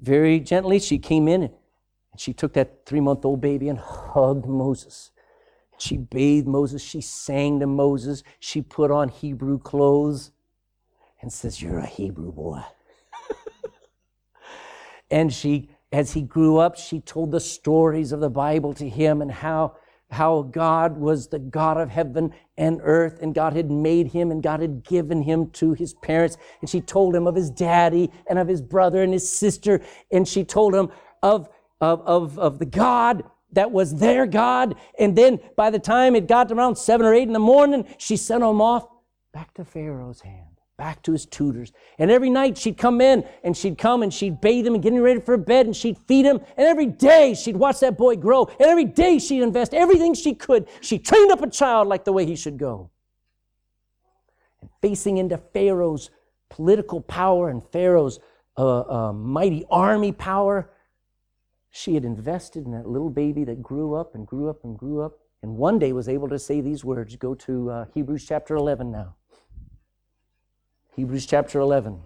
S1: Very gently, she came in and she took that three month old baby and hugged Moses. She bathed Moses. She sang to Moses. She put on Hebrew clothes and says, You're a Hebrew boy. and she, as he grew up, she told the stories of the Bible to him and how how God was the God of heaven and earth, and God had made him, and God had given him to his parents. And she told him of his daddy and of his brother and his sister, and she told him of, of, of, of the God that was their God. And then by the time it got around seven or eight in the morning, she sent him off back to Pharaoh's hand back to his tutors. And every night she'd come in and she'd come and she'd bathe him and get him ready for bed and she'd feed him. And every day she'd watch that boy grow. And every day she'd invest everything she could. She trained up a child like the way he should go. And facing into Pharaoh's political power and Pharaoh's uh, uh, mighty army power, she had invested in that little baby that grew up and grew up and grew up. And one day was able to say these words. Go to uh, Hebrews chapter 11 now. Hebrews chapter 11.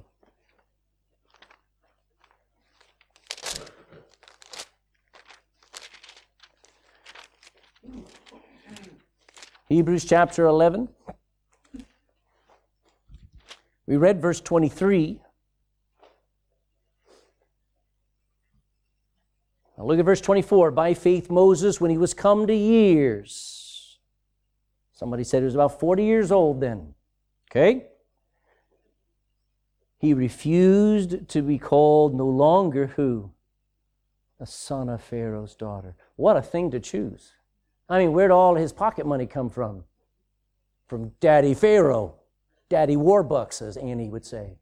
S1: Hebrews chapter 11. We read verse 23. Now look at verse 24. By faith, Moses, when he was come to years, somebody said he was about 40 years old then. Okay? He refused to be called no longer who? A son of Pharaoh's daughter. What a thing to choose. I mean, where'd all his pocket money come from? From Daddy Pharaoh, Daddy Warbucks, as Annie would say.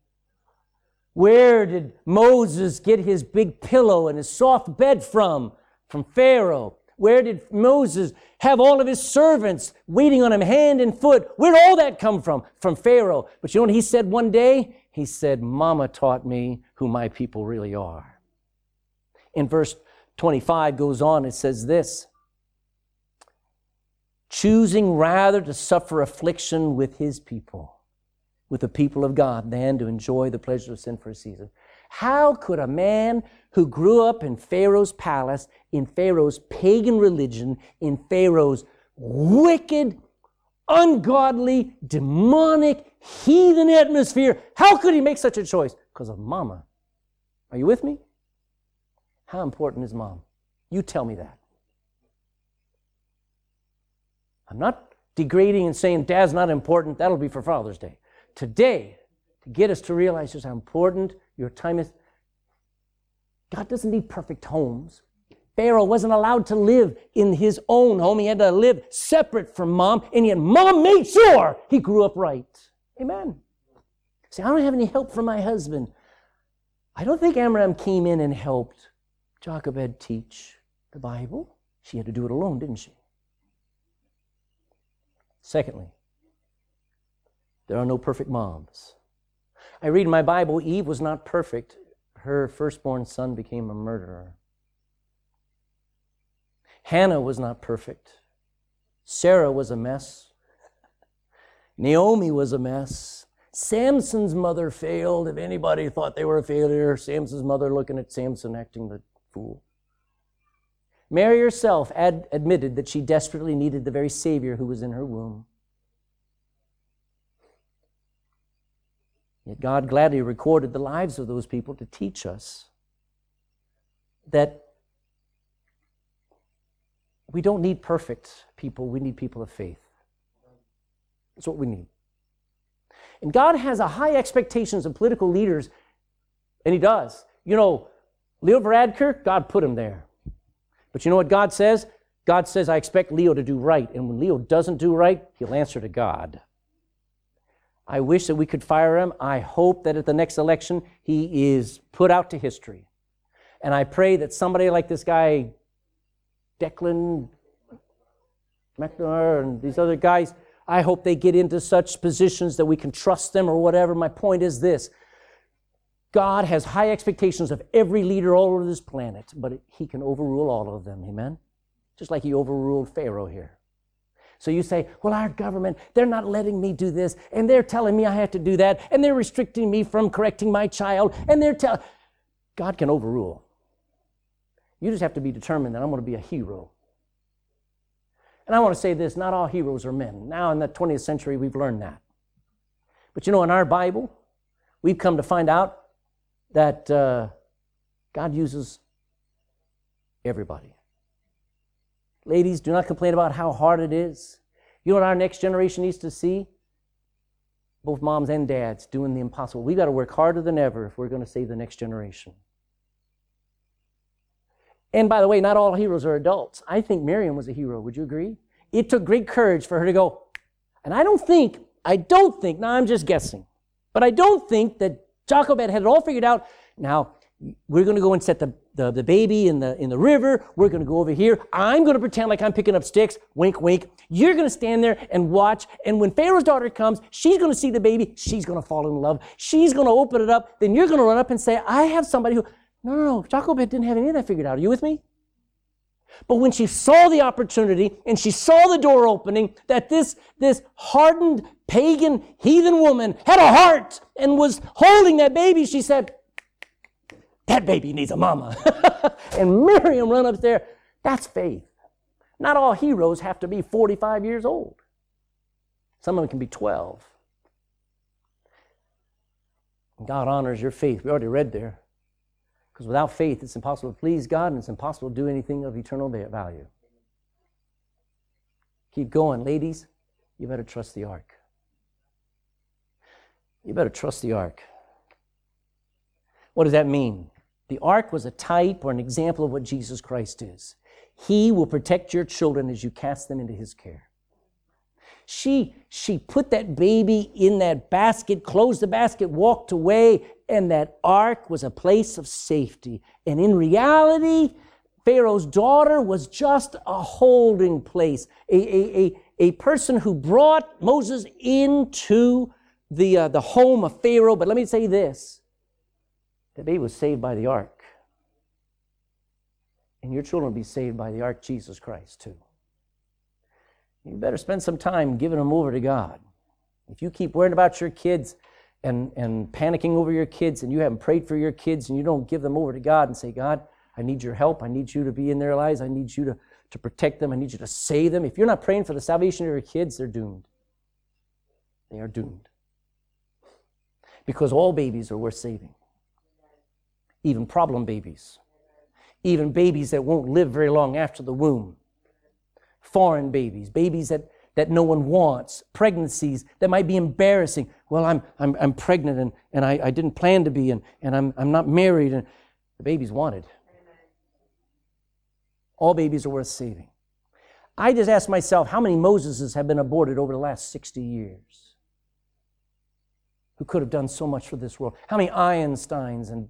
S1: Where did Moses get his big pillow and his soft bed from? From Pharaoh. Where did Moses have all of his servants waiting on him hand and foot? Where'd all that come from? From Pharaoh. But you know what he said one day? He said, Mama taught me who my people really are. In verse 25 goes on, it says this choosing rather to suffer affliction with his people, with the people of God, than to enjoy the pleasure of sin for a season. How could a man who grew up in Pharaoh's palace, in Pharaoh's pagan religion, in Pharaoh's wicked, ungodly, demonic, heathen atmosphere. How could he make such a choice? Because of mama. Are you with me? How important is mom? You tell me that. I'm not degrading and saying dad's not important. That'll be for Father's Day. Today, to get us to realize just how important your time is, God doesn't need perfect homes. Pharaoh wasn't allowed to live in his own home. He had to live separate from mom, and yet mom made sure he grew up right. Amen. See, I don't have any help from my husband. I don't think Amram came in and helped Jochebed teach the Bible. She had to do it alone, didn't she? Secondly, there are no perfect moms. I read in my Bible, Eve was not perfect. Her firstborn son became a murderer. Hannah was not perfect. Sarah was a mess. Naomi was a mess. Samson's mother failed. If anybody thought they were a failure, Samson's mother looking at Samson acting the fool. Mary herself ad- admitted that she desperately needed the very Savior who was in her womb. Yet God gladly recorded the lives of those people to teach us that we don't need perfect people, we need people of faith. That's what we need. And God has a high expectations of political leaders, and He does. You know, Leo Varadkar, God put him there. But you know what God says? God says, I expect Leo to do right. And when Leo doesn't do right, he'll answer to God. I wish that we could fire him. I hope that at the next election, he is put out to history. And I pray that somebody like this guy, Declan McNamara, and these other guys, I hope they get into such positions that we can trust them or whatever. My point is this God has high expectations of every leader all over this planet, but he can overrule all of them. Amen? Just like he overruled Pharaoh here. So you say, well, our government, they're not letting me do this, and they're telling me I have to do that, and they're restricting me from correcting my child, and they're telling. God can overrule. You just have to be determined that I'm going to be a hero. And I want to say this not all heroes are men. Now, in the 20th century, we've learned that. But you know, in our Bible, we've come to find out that uh, God uses everybody. Ladies, do not complain about how hard it is. You know what our next generation needs to see? Both moms and dads doing the impossible. We've got to work harder than ever if we're going to save the next generation. And by the way, not all heroes are adults. I think Miriam was a hero. Would you agree? It took great courage for her to go. And I don't think, I don't think, now I'm just guessing, but I don't think that Jochebed had it all figured out. Now, we're going to go and set the, the, the, baby in the, in the river. We're going to go over here. I'm going to pretend like I'm picking up sticks. Wink, wink. You're going to stand there and watch. And when Pharaoh's daughter comes, she's going to see the baby. She's going to fall in love. She's going to open it up. Then you're going to run up and say, I have somebody who, no, no, no. Didn't have any of that figured out. Are you with me? But when she saw the opportunity and she saw the door opening, that this, this hardened pagan heathen woman had a heart and was holding that baby, she said, That baby needs a mama. and Miriam run up there. That's faith. Not all heroes have to be 45 years old. Some of them can be 12. God honors your faith. We already read there. Because without faith, it's impossible to please God and it's impossible to do anything of eternal value. Keep going, ladies. You better trust the ark. You better trust the ark. What does that mean? The ark was a type or an example of what Jesus Christ is. He will protect your children as you cast them into his care. She, she put that baby in that basket, closed the basket, walked away, and that ark was a place of safety. And in reality, Pharaoh's daughter was just a holding place, a, a, a, a person who brought Moses into the, uh, the home of Pharaoh. But let me say this the baby was saved by the ark. And your children will be saved by the ark, Jesus Christ, too you better spend some time giving them over to God. If you keep worrying about your kids and, and panicking over your kids and you haven't prayed for your kids and you don't give them over to God and say, God, I need your help. I need you to be in their lives. I need you to, to protect them. I need you to save them. If you're not praying for the salvation of your kids, they're doomed. They are doomed. Because all babies are worth saving, even problem babies, even babies that won't live very long after the womb foreign babies, babies that, that no one wants, pregnancies that might be embarrassing. Well, I'm, I'm, I'm pregnant and, and I, I didn't plan to be, and, and I'm, I'm not married, and the baby's wanted. All babies are worth saving. I just ask myself how many Moseses have been aborted over the last 60 years who could have done so much for this world? How many Einsteins and,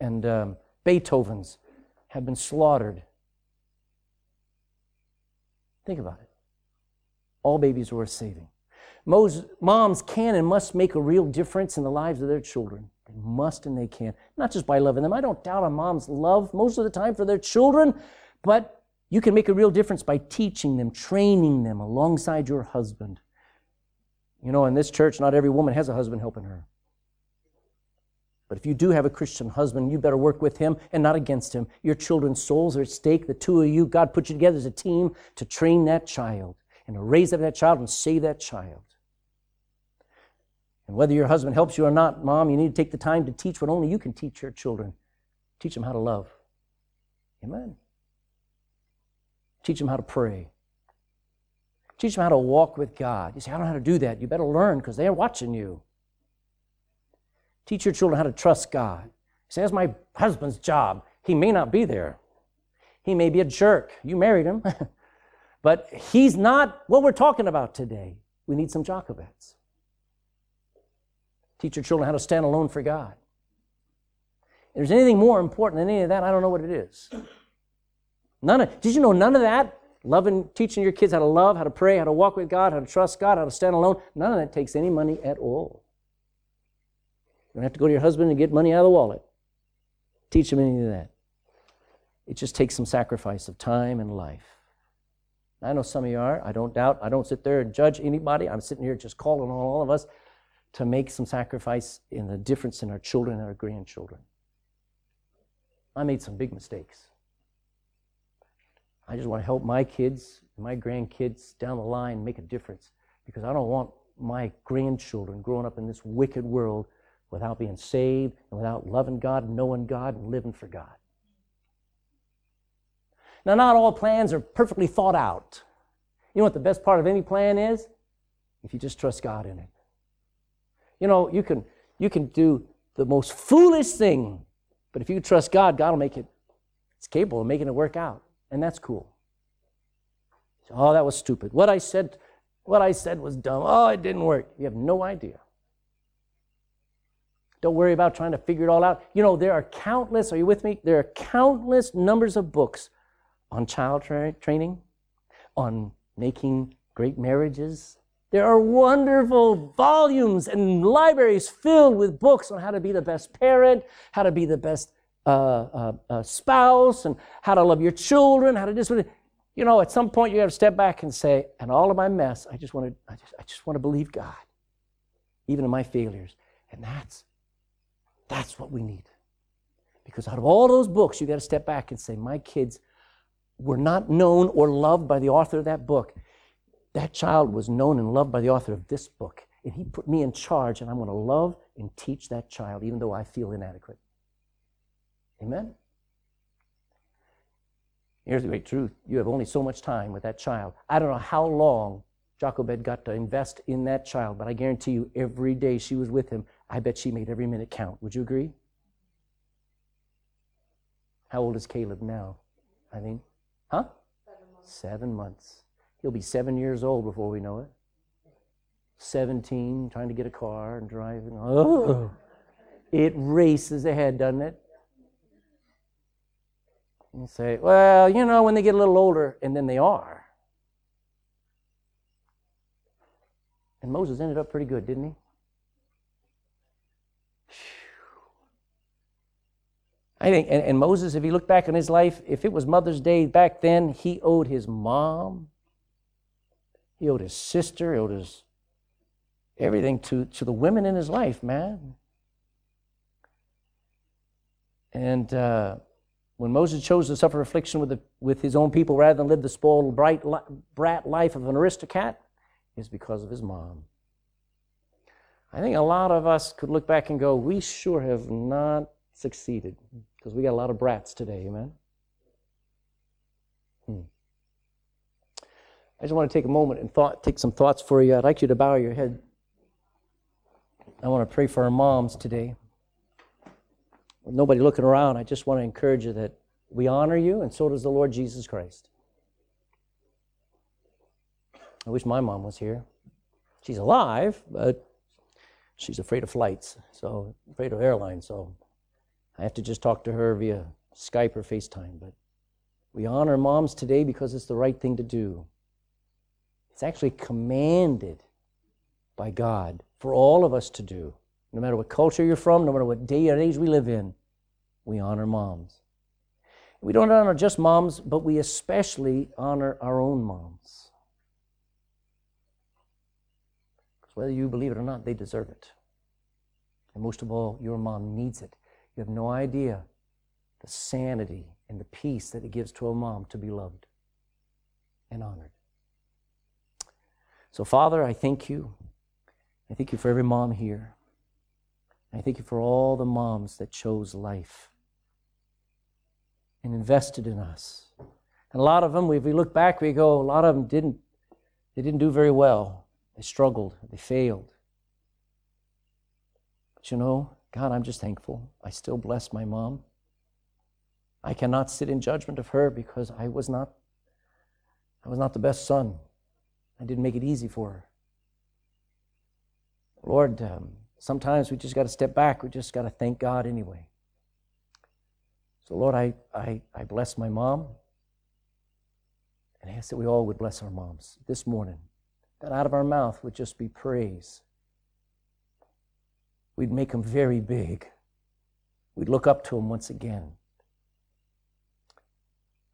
S1: and um, Beethovens have been slaughtered Think about it. All babies are worth saving. Moms can and must make a real difference in the lives of their children. They must and they can. Not just by loving them. I don't doubt a mom's love most of the time for their children, but you can make a real difference by teaching them, training them alongside your husband. You know, in this church, not every woman has a husband helping her. But if you do have a Christian husband, you better work with him and not against him. Your children's souls are at stake. The two of you, God put you together as a team to train that child and to raise up that child and save that child. And whether your husband helps you or not, mom, you need to take the time to teach what only you can teach your children. Teach them how to love. Amen. Teach them how to pray. Teach them how to walk with God. You say, I don't know how to do that. You better learn because they're watching you. Teach your children how to trust God. Say, that's my husband's job. He may not be there. He may be a jerk. You married him. but he's not what we're talking about today. We need some Jochebeds. Teach your children how to stand alone for God. If there's anything more important than any of that, I don't know what it is. None of, did you know none of that? Loving, teaching your kids how to love, how to pray, how to walk with God, how to trust God, how to stand alone, none of that takes any money at all. Don't have to go to your husband and get money out of the wallet. Teach him any of that. It just takes some sacrifice of time and life. I know some of you are. I don't doubt. I don't sit there and judge anybody. I'm sitting here just calling on all of us to make some sacrifice in the difference in our children and our grandchildren. I made some big mistakes. I just want to help my kids, my grandkids down the line make a difference because I don't want my grandchildren growing up in this wicked world without being saved and without loving God, and knowing God, and living for God. Now, not all plans are perfectly thought out. You know what the best part of any plan is? If you just trust God in it. You know, you can, you can do the most foolish thing, but if you trust God, God will make it, it's capable of making it work out. And that's cool. Oh, that was stupid. What I said, what I said was dumb. Oh, it didn't work. You have no idea. Don't worry about trying to figure it all out. You know, there are countless, are you with me? There are countless numbers of books on child tra- training, on making great marriages. There are wonderful volumes and libraries filled with books on how to be the best parent, how to be the best uh, uh, uh, spouse, and how to love your children, how to do just, you know, at some point you have to step back and say, and all of my mess, I just want to, I just, I just want to believe God, even in my failures. And that's, that's what we need. Because out of all those books, you got to step back and say, my kids were not known or loved by the author of that book. That child was known and loved by the author of this book. And he put me in charge, and I'm going to love and teach that child, even though I feel inadequate. Amen? Here's the great truth you have only so much time with that child. I don't know how long Jochebed got to invest in that child, but I guarantee you, every day she was with him, I bet she made every minute count. Would you agree? How old is Caleb now? I think. Huh? Seven months. Seven months. He'll be seven years old before we know it. 17, trying to get a car and driving. Oh, it races ahead, doesn't it? You say, well, you know, when they get a little older, and then they are. And Moses ended up pretty good, didn't he? I think, and, and Moses, if he looked back on his life, if it was Mother's Day back then, he owed his mom, he owed his sister, he owed his everything to, to the women in his life, man. And uh, when Moses chose to suffer affliction with, the, with his own people rather than live the spoiled, bright, brat life of an aristocrat, is because of his mom. I think a lot of us could look back and go, we sure have not succeeded because we got a lot of brats today, amen? Hmm. I just want to take a moment and thought, take some thoughts for you. I'd like you to bow your head. I want to pray for our moms today. With nobody looking around, I just want to encourage you that we honor you, and so does the Lord Jesus Christ. I wish my mom was here. She's alive, but she's afraid of flights, so afraid of airlines, so I have to just talk to her via Skype or FaceTime. But we honor moms today because it's the right thing to do. It's actually commanded by God for all of us to do. No matter what culture you're from, no matter what day or age we live in, we honor moms. We don't honor just moms, but we especially honor our own moms. Because whether you believe it or not, they deserve it. And most of all, your mom needs it. You have no idea the sanity and the peace that it gives to a mom to be loved and honored. So, Father, I thank you. I thank you for every mom here. I thank you for all the moms that chose life and invested in us. And a lot of them, if we look back, we go, a lot of them didn't, they didn't do very well. They struggled, they failed. But you know, God, I'm just thankful. I still bless my mom. I cannot sit in judgment of her because I was not I was not the best son. I didn't make it easy for her. Lord, um, sometimes we just got to step back. We just got to thank God anyway. So, Lord, I, I, I bless my mom. And I ask that we all would bless our moms this morning. That out of our mouth would just be praise we'd make them very big. We'd look up to them once again.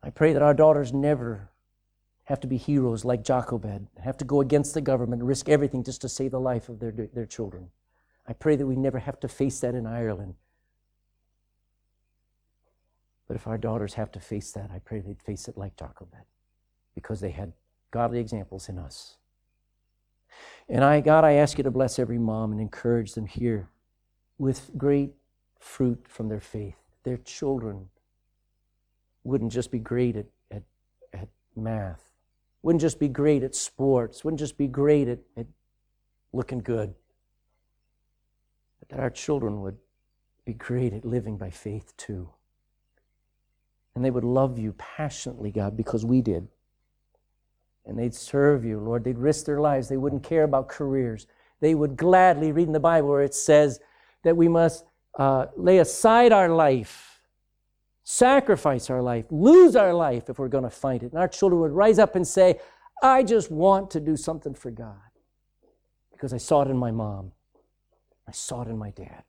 S1: I pray that our daughters never have to be heroes like Jochebed, have to go against the government risk everything just to save the life of their, their children. I pray that we never have to face that in Ireland. But if our daughters have to face that, I pray they'd face it like Jochebed because they had godly examples in us. And I, God, I ask you to bless every mom and encourage them here with great fruit from their faith. Their children wouldn't just be great at, at, at math, wouldn't just be great at sports, wouldn't just be great at, at looking good, but that our children would be great at living by faith too. And they would love you passionately, God, because we did and they'd serve you, Lord. They'd risk their lives. They wouldn't care about careers. They would gladly read in the Bible where it says that we must uh, lay aside our life, sacrifice our life, lose our life if we're going to find it. And our children would rise up and say, I just want to do something for God because I saw it in my mom, I saw it in my dad.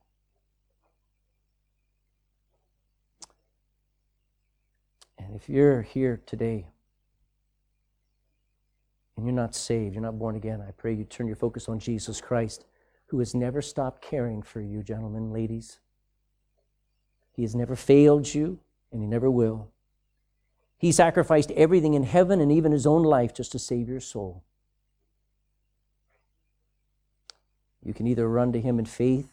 S1: And if you're here today and you're not saved, you're not born again, I pray you turn your focus on Jesus Christ, who has never stopped caring for you, gentlemen, ladies. He has never failed you, and he never will. He sacrificed everything in heaven and even his own life just to save your soul. You can either run to him in faith,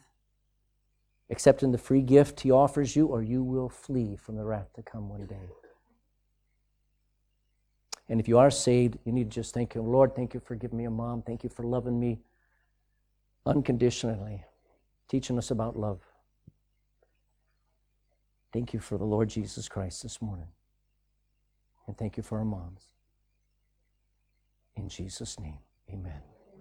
S1: accepting the free gift he offers you, or you will flee from the wrath to come one day. And if you are saved, you need to just thank Him. Lord, thank you for giving me a mom. Thank you for loving me unconditionally, teaching us about love. Thank you for the Lord Jesus Christ this morning. And thank you for our moms. In Jesus' name, amen.